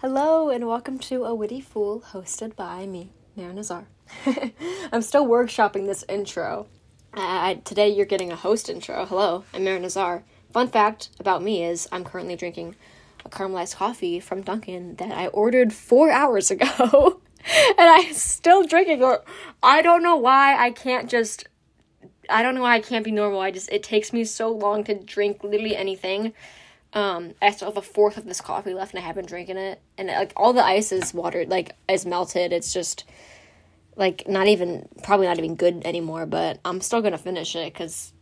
Hello, and welcome to A Witty Fool, hosted by me, Mary Nazar. I'm still workshopping this intro. Today, you're getting a host intro. Hello, I'm Mary Nazar. Fun fact about me is I'm currently drinking a caramelized coffee from Dunkin' that I ordered four hours ago, and I'm still drinking it. I don't know why I can't just. I don't know why I can't be normal. I just it takes me so long to drink literally anything um, I still have a fourth of this coffee left, and I haven't drinking it. And like all the ice is watered, like is melted. It's just like not even probably not even good anymore. But I'm still gonna finish it because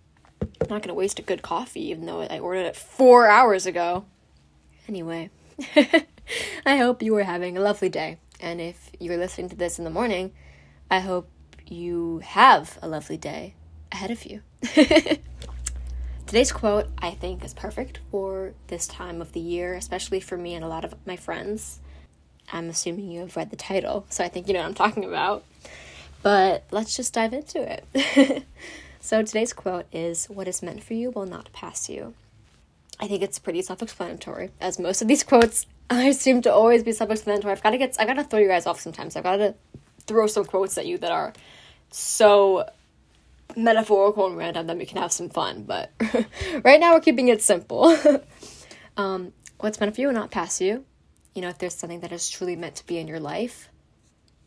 I'm not gonna waste a good coffee, even though I ordered it four hours ago. Anyway, I hope you are having a lovely day, and if you're listening to this in the morning, I hope you have a lovely day ahead of you. Today's quote, I think, is perfect for this time of the year, especially for me and a lot of my friends. I'm assuming you have read the title, so I think you know what I'm talking about. But let's just dive into it. so today's quote is What is meant for you will not pass you. I think it's pretty self explanatory, as most of these quotes I seem to always be self explanatory. I've got to get, I've gotta throw you guys off sometimes. I've got to throw some quotes at you that are so metaphorical and random, then we can have some fun. But right now, we're keeping it simple. um, what's meant for you will not pass you. You know, if there's something that is truly meant to be in your life,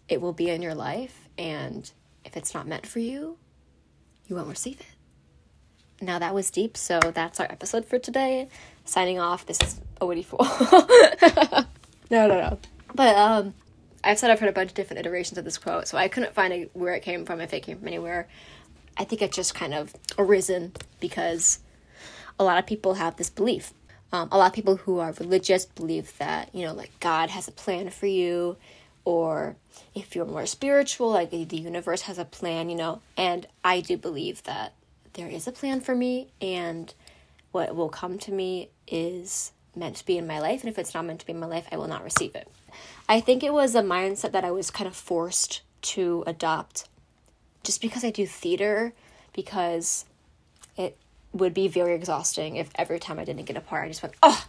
it will be in your life. And if it's not meant for you, you won't receive it. Now, that was deep. So that's our episode for today. Signing off. This is a witty fool. no, no, no. But um, I've said I've heard a bunch of different iterations of this quote, so I couldn't find a, where it came from, if it came from anywhere. I think it just kind of arisen because a lot of people have this belief. Um, a lot of people who are religious believe that, you know, like God has a plan for you, or if you're more spiritual, like the universe has a plan, you know. And I do believe that there is a plan for me, and what will come to me is meant to be in my life. And if it's not meant to be in my life, I will not receive it. I think it was a mindset that I was kind of forced to adopt just because I do theater, because it would be very exhausting if every time I didn't get a part, I just went, oh,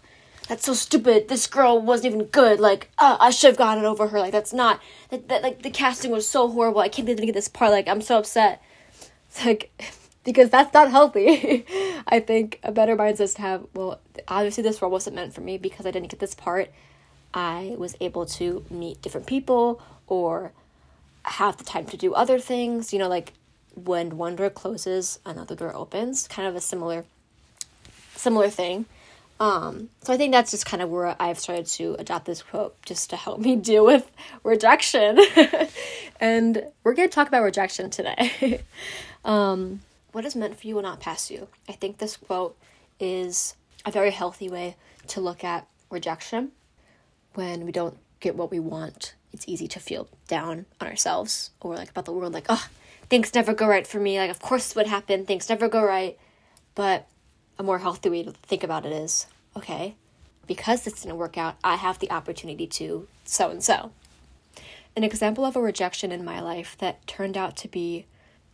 that's so stupid. This girl wasn't even good. Like, oh, I should have gotten over her. Like, that's not that, that. Like, the casting was so horrible. I can't believe I didn't get this part. Like, I'm so upset. It's like, because that's not healthy. I think a better mindset to have. Well, obviously, this role wasn't meant for me because I didn't get this part. I was able to meet different people or have the time to do other things. You know, like when one door closes, another door opens. Kind of a similar, similar thing. Um, so I think that's just kind of where I've started to adopt this quote just to help me deal with rejection. and we're going to talk about rejection today. um, what is meant for you will not pass you. I think this quote is a very healthy way to look at rejection when we don't get what we want. It's easy to feel down on ourselves or like about the world like oh things never go right for me. Like of course would happen. Things never go right. But a more healthy way to think about it is okay because this didn't work out i have the opportunity to so and so an example of a rejection in my life that turned out to be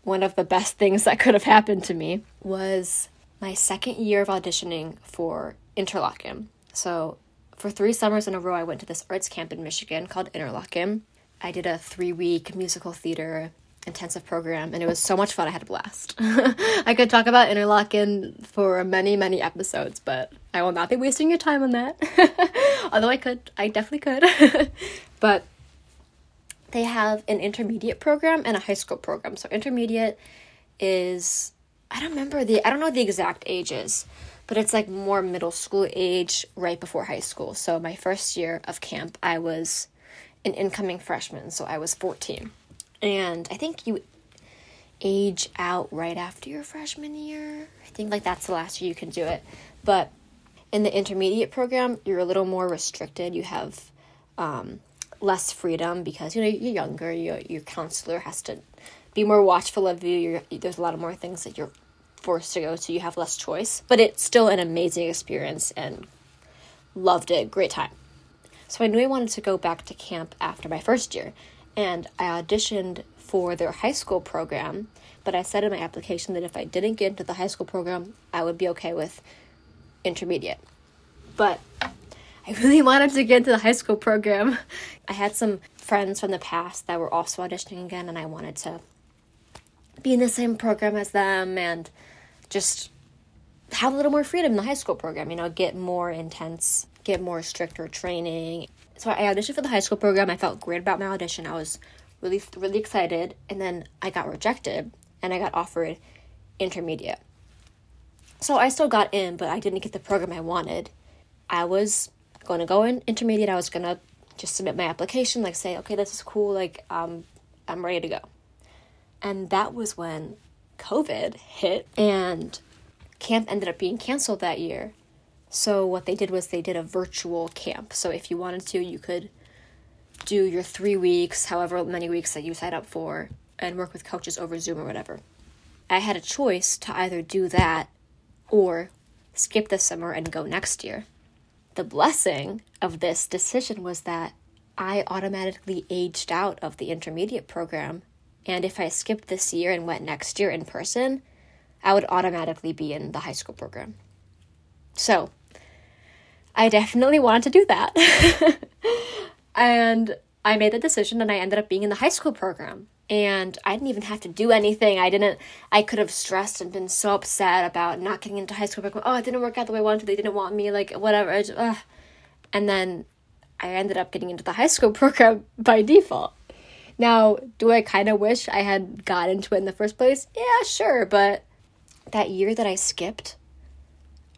one of the best things that could have happened to me was my second year of auditioning for Interlochen. So for three summers in a row, I went to this arts camp in Michigan called Interlochen. I did a three week musical theater intensive program and it was so much fun. I had a blast. I could talk about Interlochen for many, many episodes, but I will not be wasting your time on that. Although I could, I definitely could. but they have an intermediate program and a high school program. So intermediate is I don't remember the I don't know the exact ages, but it's like more middle school age right before high school. So my first year of camp, I was an incoming freshman, so I was 14. And I think you age out right after your freshman year. I think like that's the last year you can do it. But in the intermediate program, you're a little more restricted. You have um, less freedom because you know you're younger. Your your counselor has to be more watchful of you. You're, there's a lot of more things that you're forced to go to, you have less choice. But it's still an amazing experience and loved it. Great time. So I knew I wanted to go back to camp after my first year. And I auditioned for their high school program. But I said in my application that if I didn't get into the high school program, I would be okay with intermediate. But I really wanted to get into the high school program. I had some friends from the past that were also auditioning again, and I wanted to be in the same program as them and just have a little more freedom in the high school program, you know, get more intense, get more stricter training. So I auditioned for the high school program. I felt great about my audition. I was really, really excited. And then I got rejected and I got offered intermediate. So I still got in, but I didn't get the program I wanted. I was going to go in intermediate. I was going to just submit my application, like say, okay, this is cool, like um, I'm ready to go. And that was when COVID hit and camp ended up being canceled that year. So what they did was they did a virtual camp. So if you wanted to, you could do your three weeks, however many weeks that you signed up for, and work with coaches over Zoom or whatever. I had a choice to either do that or skip the summer and go next year. The blessing of this decision was that I automatically aged out of the intermediate program. And if I skipped this year and went next year in person, I would automatically be in the high school program. So, I definitely wanted to do that. and I made the decision and I ended up being in the high school program. And I didn't even have to do anything. I didn't, I could have stressed and been so upset about not getting into high school program. Oh, it didn't work out the way I wanted. They didn't want me, like, whatever. Just, and then I ended up getting into the high school program by default. Now, do I kind of wish I had got into it in the first place? Yeah, sure. But that year that I skipped,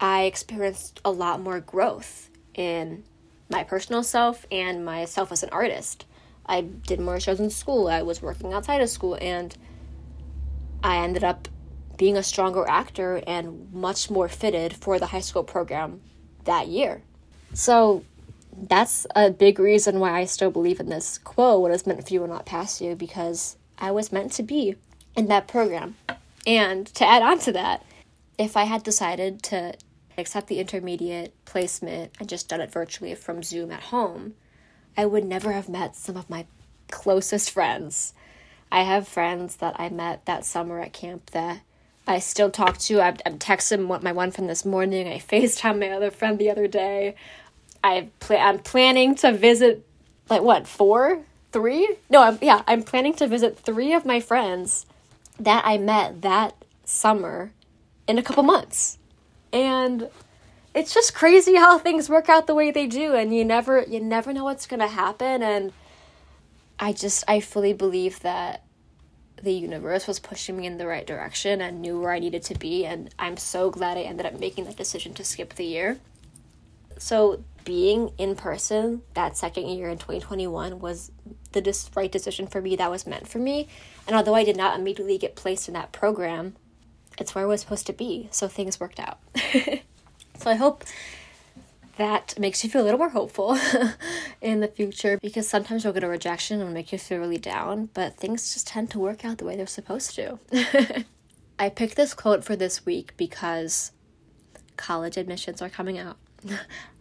I experienced a lot more growth in my personal self and myself as an artist. I did more shows in school, I was working outside of school, and I ended up being a stronger actor and much more fitted for the high school program that year. So that's a big reason why I still believe in this quote what is meant for you will not pass you because I was meant to be in that program. And to add on to that, if I had decided to accept the intermediate placement and just done it virtually from Zoom at home, I would never have met some of my closest friends. I have friends that I met that summer at camp that I still talk to. I'm, I'm texting my one friend this morning. I FaceTime my other friend the other day. I pl- I'm planning to visit, like, what, four? Three? No, I'm, yeah, I'm planning to visit three of my friends that I met that summer in a couple months. And it's just crazy how things work out the way they do and you never you never know what's going to happen and I just I fully believe that the universe was pushing me in the right direction and knew where I needed to be and I'm so glad I ended up making that decision to skip the year. So being in person that second year in 2021 was the right decision for me that was meant for me. And although I did not immediately get placed in that program, it's where I was supposed to be. So things worked out. so I hope that makes you feel a little more hopeful in the future because sometimes you'll get a rejection and make you feel really down, but things just tend to work out the way they're supposed to. I picked this quote for this week because college admissions are coming out.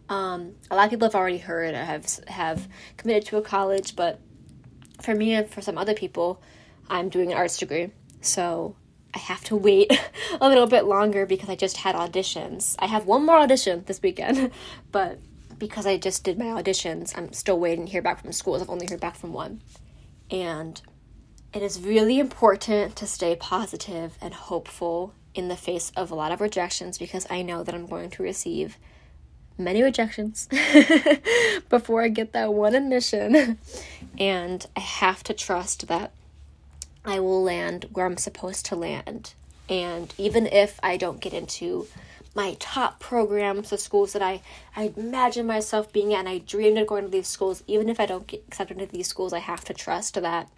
Um, a lot of people have already heard or have have committed to a college, but for me and for some other people, I'm doing an arts degree, so I have to wait a little bit longer because I just had auditions. I have one more audition this weekend, but because I just did my auditions, I'm still waiting to hear back from schools. I've only heard back from one. And it is really important to stay positive and hopeful in the face of a lot of rejections because I know that I'm going to receive many rejections before I get that one admission. and I have to trust that I will land where I'm supposed to land. And even if I don't get into my top programs, the schools that I, I imagine myself being at, and I dreamed of going to these schools, even if I don't get accepted into these schools, I have to trust that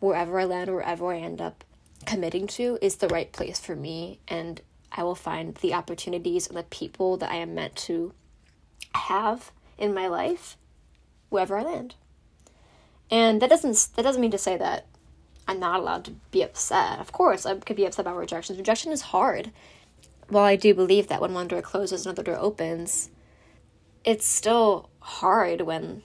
wherever I land, wherever I end up committing to, is the right place for me. And I will find the opportunities and the people that I am meant to have in my life wherever I land. And that doesn't that doesn't mean to say that I'm not allowed to be upset. Of course, I could be upset about rejections. Rejection is hard. While I do believe that when one door closes, another door opens, it's still hard when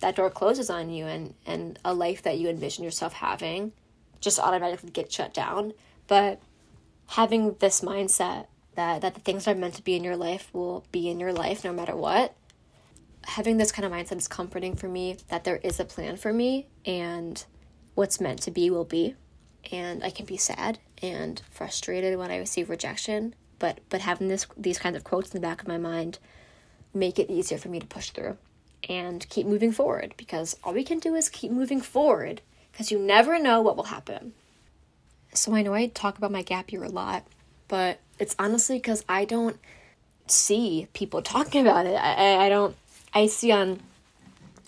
that door closes on you and, and a life that you envision yourself having just automatically gets shut down. But having this mindset that, that the things that are meant to be in your life will be in your life no matter what having this kind of mindset is comforting for me that there is a plan for me and what's meant to be will be. And I can be sad and frustrated when I receive rejection, but but having this these kinds of quotes in the back of my mind make it easier for me to push through and keep moving forward because all we can do is keep moving forward because you never know what will happen. So I know I talk about my gap year a lot, but it's honestly because I don't see people talking about it. I, I don't. I see on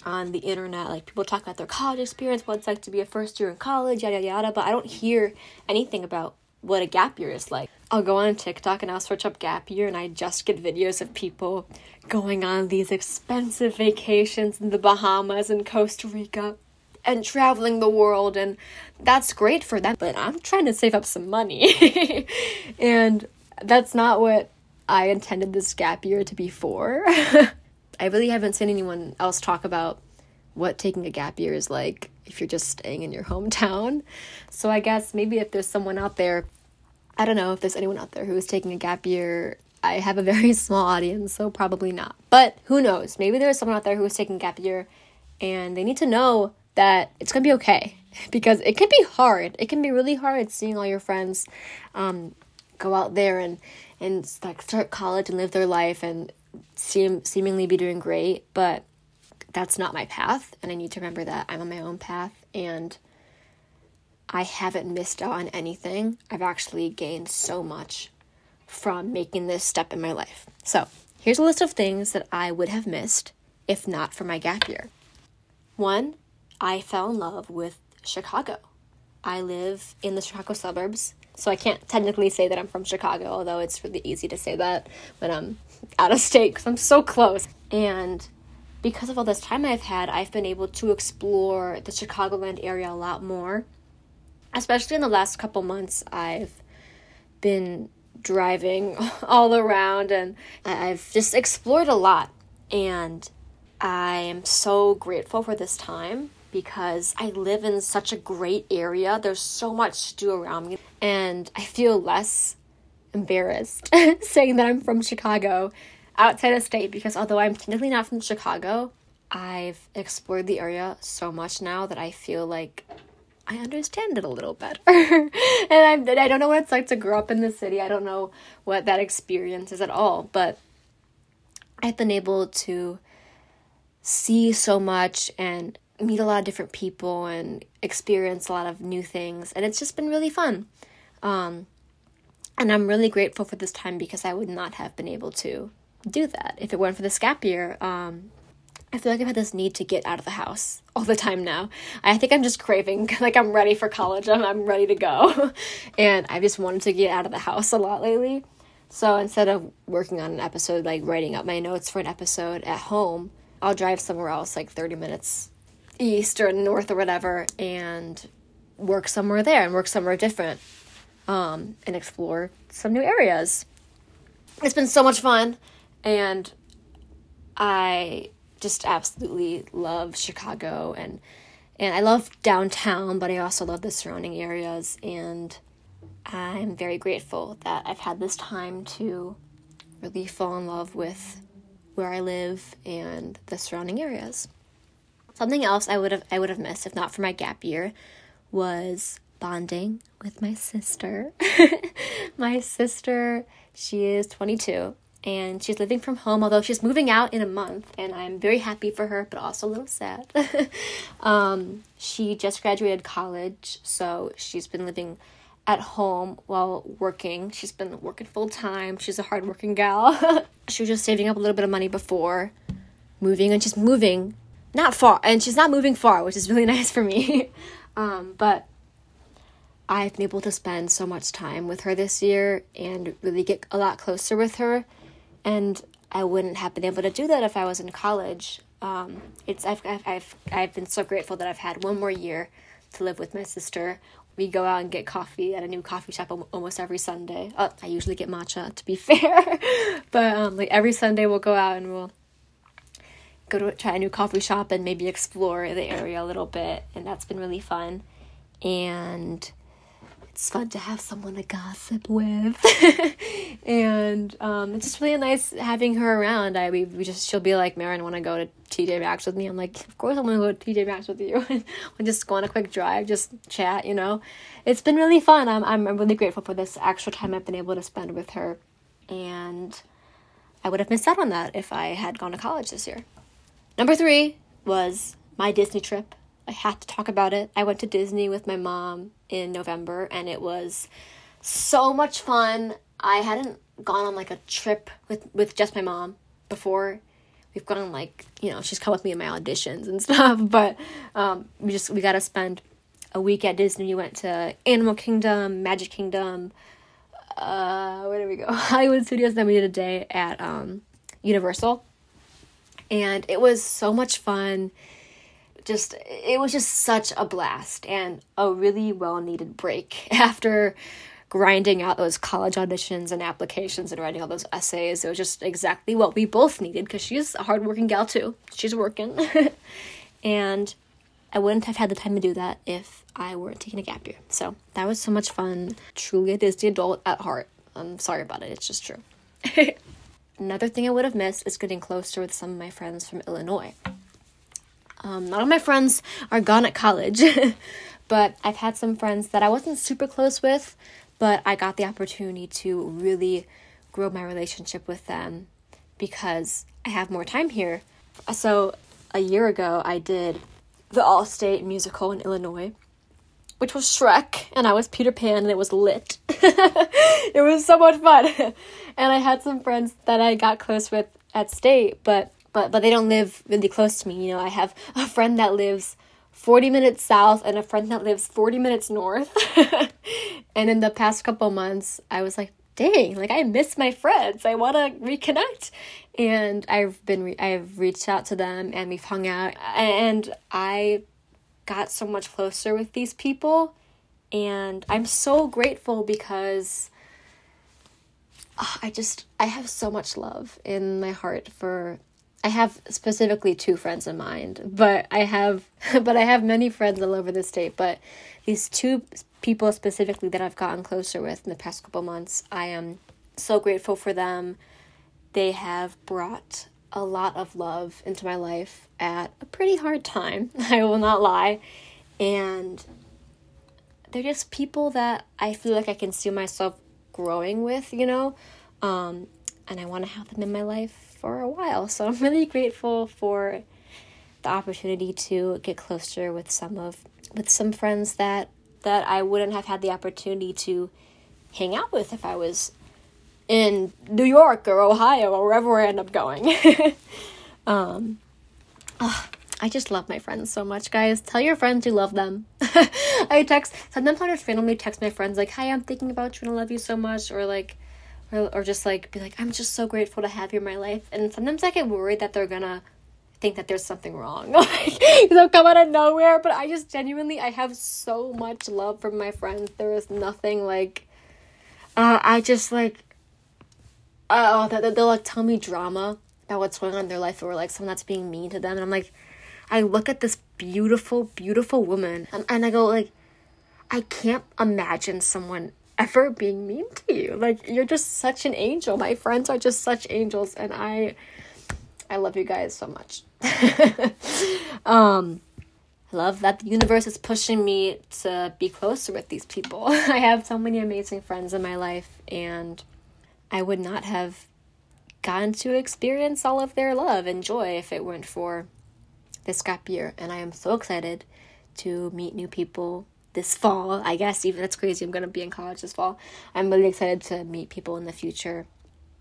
on the internet like people talk about their college experience, what it's like to be a first year in college, yada yada. But I don't hear anything about what a gap year is like. I'll go on TikTok and I'll search up gap year and I just get videos of people going on these expensive vacations in the Bahamas and Costa Rica and traveling the world and that's great for them but I'm trying to save up some money and that's not what I intended this gap year to be for. I really haven't seen anyone else talk about what taking a gap year is like if you're just staying in your hometown. So I guess maybe if there's someone out there, I don't know if there's anyone out there who is taking a gap year. I have a very small audience, so probably not. But who knows? Maybe there's someone out there who is taking a gap year and they need to know that it's going to be okay because it can be hard. It can be really hard seeing all your friends um, go out there and and like start college and live their life and seem seemingly be doing great, but that's not my path and I need to remember that I'm on my own path and I haven't missed out on anything. I've actually gained so much from making this step in my life. So, here's a list of things that I would have missed if not for my gap year. One, I fell in love with Chicago. I live in the Chicago suburbs so I can't technically say that I'm from Chicago, although it's really easy to say that when I'm um, out of state because I'm so close. And because of all this time I've had, I've been able to explore the Chicagoland area a lot more. Especially in the last couple months, I've been driving all around and I've just explored a lot. And I am so grateful for this time because I live in such a great area. There's so much to do around me, and I feel less embarrassed saying that I'm from Chicago outside of state because although I'm technically not from Chicago, I've explored the area so much now that I feel like I understand it a little better. and I, I don't know what it's like to grow up in the city. I don't know what that experience is at all, but I've been able to see so much and meet a lot of different people and experience a lot of new things. And it's just been really fun. Um, and I'm really grateful for this time because I would not have been able to do that if it weren't for this gap year. Um, I feel like I've had this need to get out of the house all the time now. I think I'm just craving, like I'm ready for college. I'm, I'm ready to go. and I just wanted to get out of the house a lot lately. So instead of working on an episode, like writing up my notes for an episode at home, I'll drive somewhere else like 30 minutes east or north or whatever and work somewhere there and work somewhere different um, and explore some new areas. It's been so much fun and I just absolutely love Chicago and and I love downtown, but I also love the surrounding areas and I'm very grateful that I've had this time to really fall in love with where I live and the surrounding areas. Something else I would have I would have missed if not for my gap year was bonding with my sister. my sister, she is 22 and she's living from home although she's moving out in a month and i'm very happy for her but also a little sad. Um, she just graduated college so she's been living at home while working. She's been working full time she's a hardworking gal. She was just saving up a little bit of money before moving and she's moving not far, and she's not moving far, which is really nice for me. um, but I've been able to spend so much time with her this year and really get a lot closer with her, and I wouldn't have been able to do that if I was in college. Um, it's I've, I've I've I've been so grateful that I've had one more year to live with my sister. We go out and get coffee at a new coffee shop almost every Sunday. Oh, I usually get matcha to be fair, but um, like every Sunday we'll go out and we'll go to try a new coffee shop and maybe explore the area a little bit and that's been really fun and it's fun to have someone to gossip with. and um, it's just really nice having her around. I we, we just she'll be like, Maren, want to go to TJ Maxx with me? I'm like, of course I'm gonna go to TJ Maxx with you. we just go on a quick drive, just chat. You know, it's been really fun. I'm I'm really grateful for this extra time I've been able to spend with her, and I would have missed out on that if I had gone to college this year. Number three was my Disney trip. I had to talk about it. I went to Disney with my mom in November and it was so much fun. I hadn't gone on like a trip with with just my mom before. We've gone on like, you know, she's come with me in my auditions and stuff, but um we just we got to spend a week at Disney. We went to Animal Kingdom, Magic Kingdom, uh where did we go? Hollywood Studios, then we did a day at um Universal. And it was so much fun just it was just such a blast and a really well needed break after grinding out those college auditions and applications and writing all those essays. It was just exactly what we both needed because she's a hardworking gal too. She's working. and I wouldn't have had the time to do that if I weren't taking a gap year. So that was so much fun. Truly a Disney adult at heart. I'm sorry about it, it's just true. Another thing I would have missed is getting closer with some of my friends from Illinois. Um, of my friends are gone at college, but I've had some friends that I wasn't super close with, but I got the opportunity to really grow my relationship with them because I have more time here. So, a year ago, I did the All State musical in Illinois, which was Shrek, and I was Peter Pan, and it was lit. it was so much fun. and I had some friends that I got close with at state, but but but they don't live really close to me. You know, I have a friend that lives 40 minutes south and a friend that lives 40 minutes north. and in the past couple months, I was like, dang, like I miss my friends. I want to reconnect. And I've been re- I've reached out to them and we've hung out and I got so much closer with these people and I'm so grateful because ah, I just I have so much love in my heart for I have specifically two friends in mind, but I have but I have many friends all over the state, but these two people specifically that I've gotten closer with in the past couple months, I am so grateful for them. They have brought a lot of love into my life at a pretty hard time, I will not lie. And they're just people that I feel like I can see myself growing with, you know? Um, and I want to have them in my life for a while. So I'm really grateful for the opportunity to get closer with some of with some friends that that I wouldn't have had the opportunity to hang out with if I was in New York or Ohio or wherever I end up going. um, oh, I just love my friends so much, guys. Tell your friends you love them. I text sometimes I just randomly text my friends like, "Hi, I'm thinking about you and I love you so much," or like, or, or just like be like i'm just so grateful to have you in my life and sometimes i get worried that they're gonna think that there's something wrong like they'll come out of nowhere but i just genuinely i have so much love from my friends there is nothing like uh, i just like oh uh, they'll like tell me drama about what's going on in their life or like someone that's being mean to them and i'm like i look at this beautiful beautiful woman and, and i go like i can't imagine someone ever being mean to you. Like you're just such an angel. My friends are just such angels and I I love you guys so much. um I love that the universe is pushing me to be closer with these people. I have so many amazing friends in my life and I would not have gotten to experience all of their love and joy if it weren't for this gap year and I am so excited to meet new people this fall. I guess even that's crazy. I'm gonna be in college this fall. I'm really excited to meet people in the future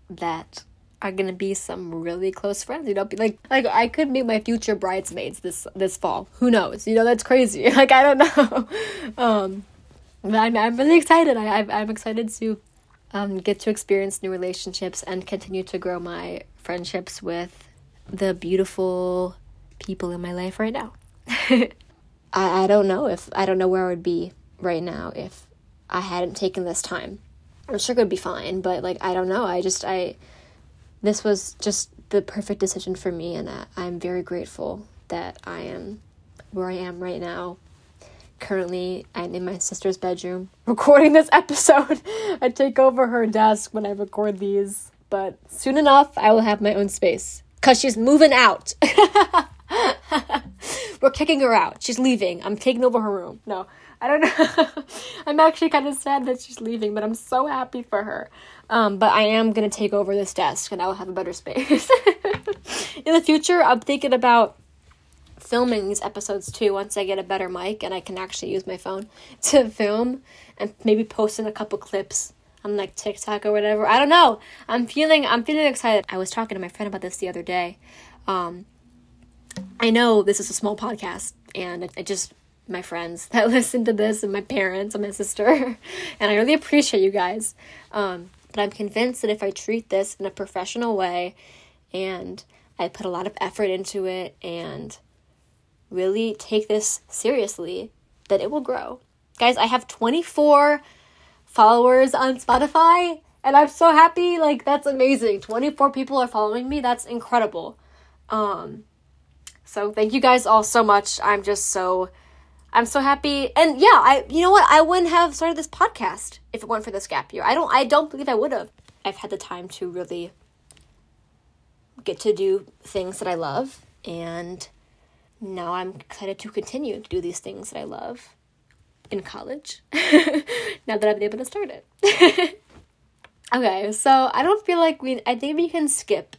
that are gonna be some really close friends. You know, be like like I could meet my future bridesmaids this this fall. Who knows? You know, that's crazy. Like I don't know. um, but I'm I'm really excited. I I'm, I'm excited to um get to experience new relationships and continue to grow my friendships with the beautiful people in my life right now. I, I don't know if I don't know where I would be right now if I hadn't taken this time. I'm sure it would be fine, but like I don't know. I just I this was just the perfect decision for me and I, I'm very grateful that I am where I am right now currently I'm in my sister's bedroom recording this episode. I take over her desk when I record these, but soon enough I will have my own space cuz she's moving out. We're kicking her out. She's leaving. I'm taking over her room. No. I don't know. I'm actually kind of sad that she's leaving, but I'm so happy for her. Um, but I am gonna take over this desk, and I will have a better space. In the future, I'm thinking about filming these episodes too once I get a better mic and I can actually use my phone to film and maybe posting a couple clips on like TikTok or whatever. I don't know. I'm feeling I'm feeling excited. I was talking to my friend about this the other day. Um, I know this is a small podcast and it, it just my friends that listen to this and my parents and my sister and I really appreciate you guys. Um, but I'm convinced that if I treat this in a professional way and I put a lot of effort into it and really take this seriously, that it will grow. Guys, I have 24 followers on Spotify and I'm so happy. Like that's amazing. 24 people are following me. That's incredible. Um so thank you guys all so much. I'm just so I'm so happy. And yeah, I you know what? I wouldn't have started this podcast if it weren't for this gap year. I don't I don't believe I would have. I've had the time to really get to do things that I love and now I'm excited to continue to do these things that I love in college. now that I've been able to start it. okay, so I don't feel like we. I think we can skip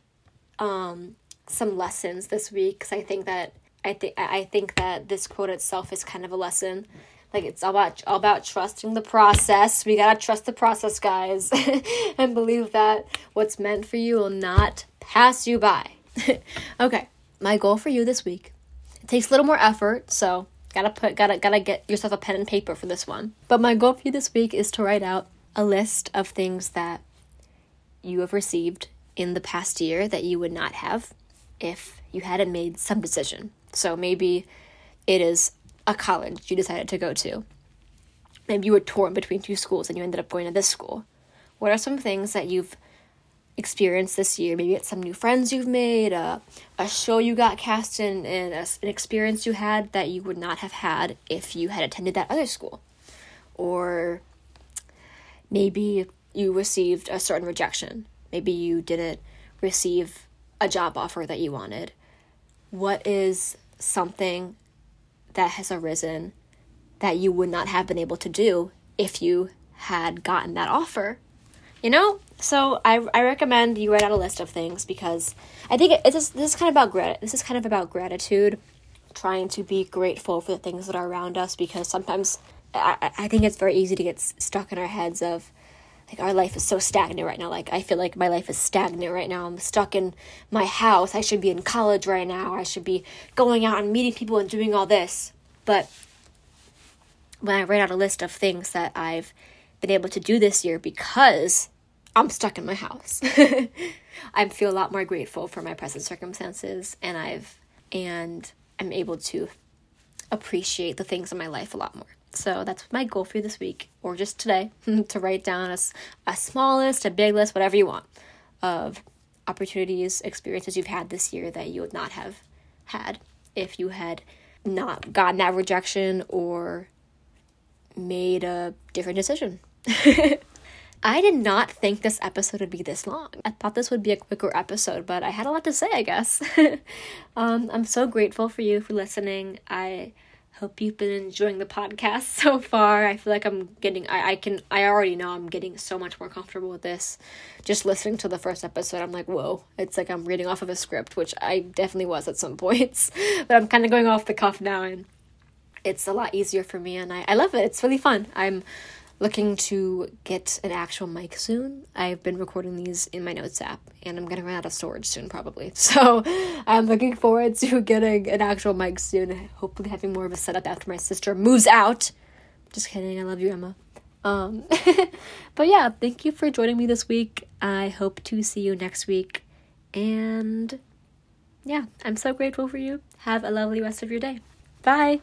um, some lessons this week because I think that I think I think that this quote itself is kind of a lesson. Like it's all about all about trusting the process. We gotta trust the process, guys, and believe that what's meant for you will not pass you by. okay, my goal for you this week takes a little more effort, so gotta put gotta gotta get yourself a pen and paper for this one. But my goal for you this week is to write out a list of things that you have received in the past year that you would not have if you hadn't made some decision. So maybe it is a college you decided to go to. Maybe you were torn between two schools and you ended up going to this school. What are some things that you've experience this year. Maybe it's some new friends you've made, a, a show you got cast in, and a, an experience you had that you would not have had if you had attended that other school. Or maybe you received a certain rejection. Maybe you didn't receive a job offer that you wanted. What is something that has arisen that you would not have been able to do if you had gotten that offer you know so I, I recommend you write out a list of things because i think it's this is kind of about grat- this is kind of about gratitude trying to be grateful for the things that are around us because sometimes i, I think it's very easy to get stuck in our heads of like our life is so stagnant right now. Like i feel like my life is stagnant right now. I'm stuck in my house. I should be in college right now. I should be going out and meeting people and doing all this. But when i write out a list of things that i've been able to do this year because I'm stuck in my house. I feel a lot more grateful for my present circumstances and I've and I'm able to appreciate the things in my life a lot more. So that's my goal for this week or just today to write down a, a small list, a big list, whatever you want of opportunities, experiences you've had this year that you would not have had if you had not gotten that rejection or made a different decision. I did not think this episode would be this long. I thought this would be a quicker episode, but I had a lot to say, I guess. um, I'm so grateful for you for listening. I hope you've been enjoying the podcast so far. I feel like I'm getting I, I can I already know I'm getting so much more comfortable with this. Just listening to the first episode, I'm like, whoa, it's like I'm reading off of a script, which I definitely was at some points. but I'm kinda going off the cuff now and it's a lot easier for me and I, I love it. It's really fun. I'm looking to get an actual mic soon. I've been recording these in my notes app and I'm gonna run out of storage soon probably. So I'm looking forward to getting an actual mic soon. Hopefully having more of a setup after my sister moves out. Just kidding, I love you, Emma. Um but yeah, thank you for joining me this week. I hope to see you next week. And yeah, I'm so grateful for you. Have a lovely rest of your day. Bye.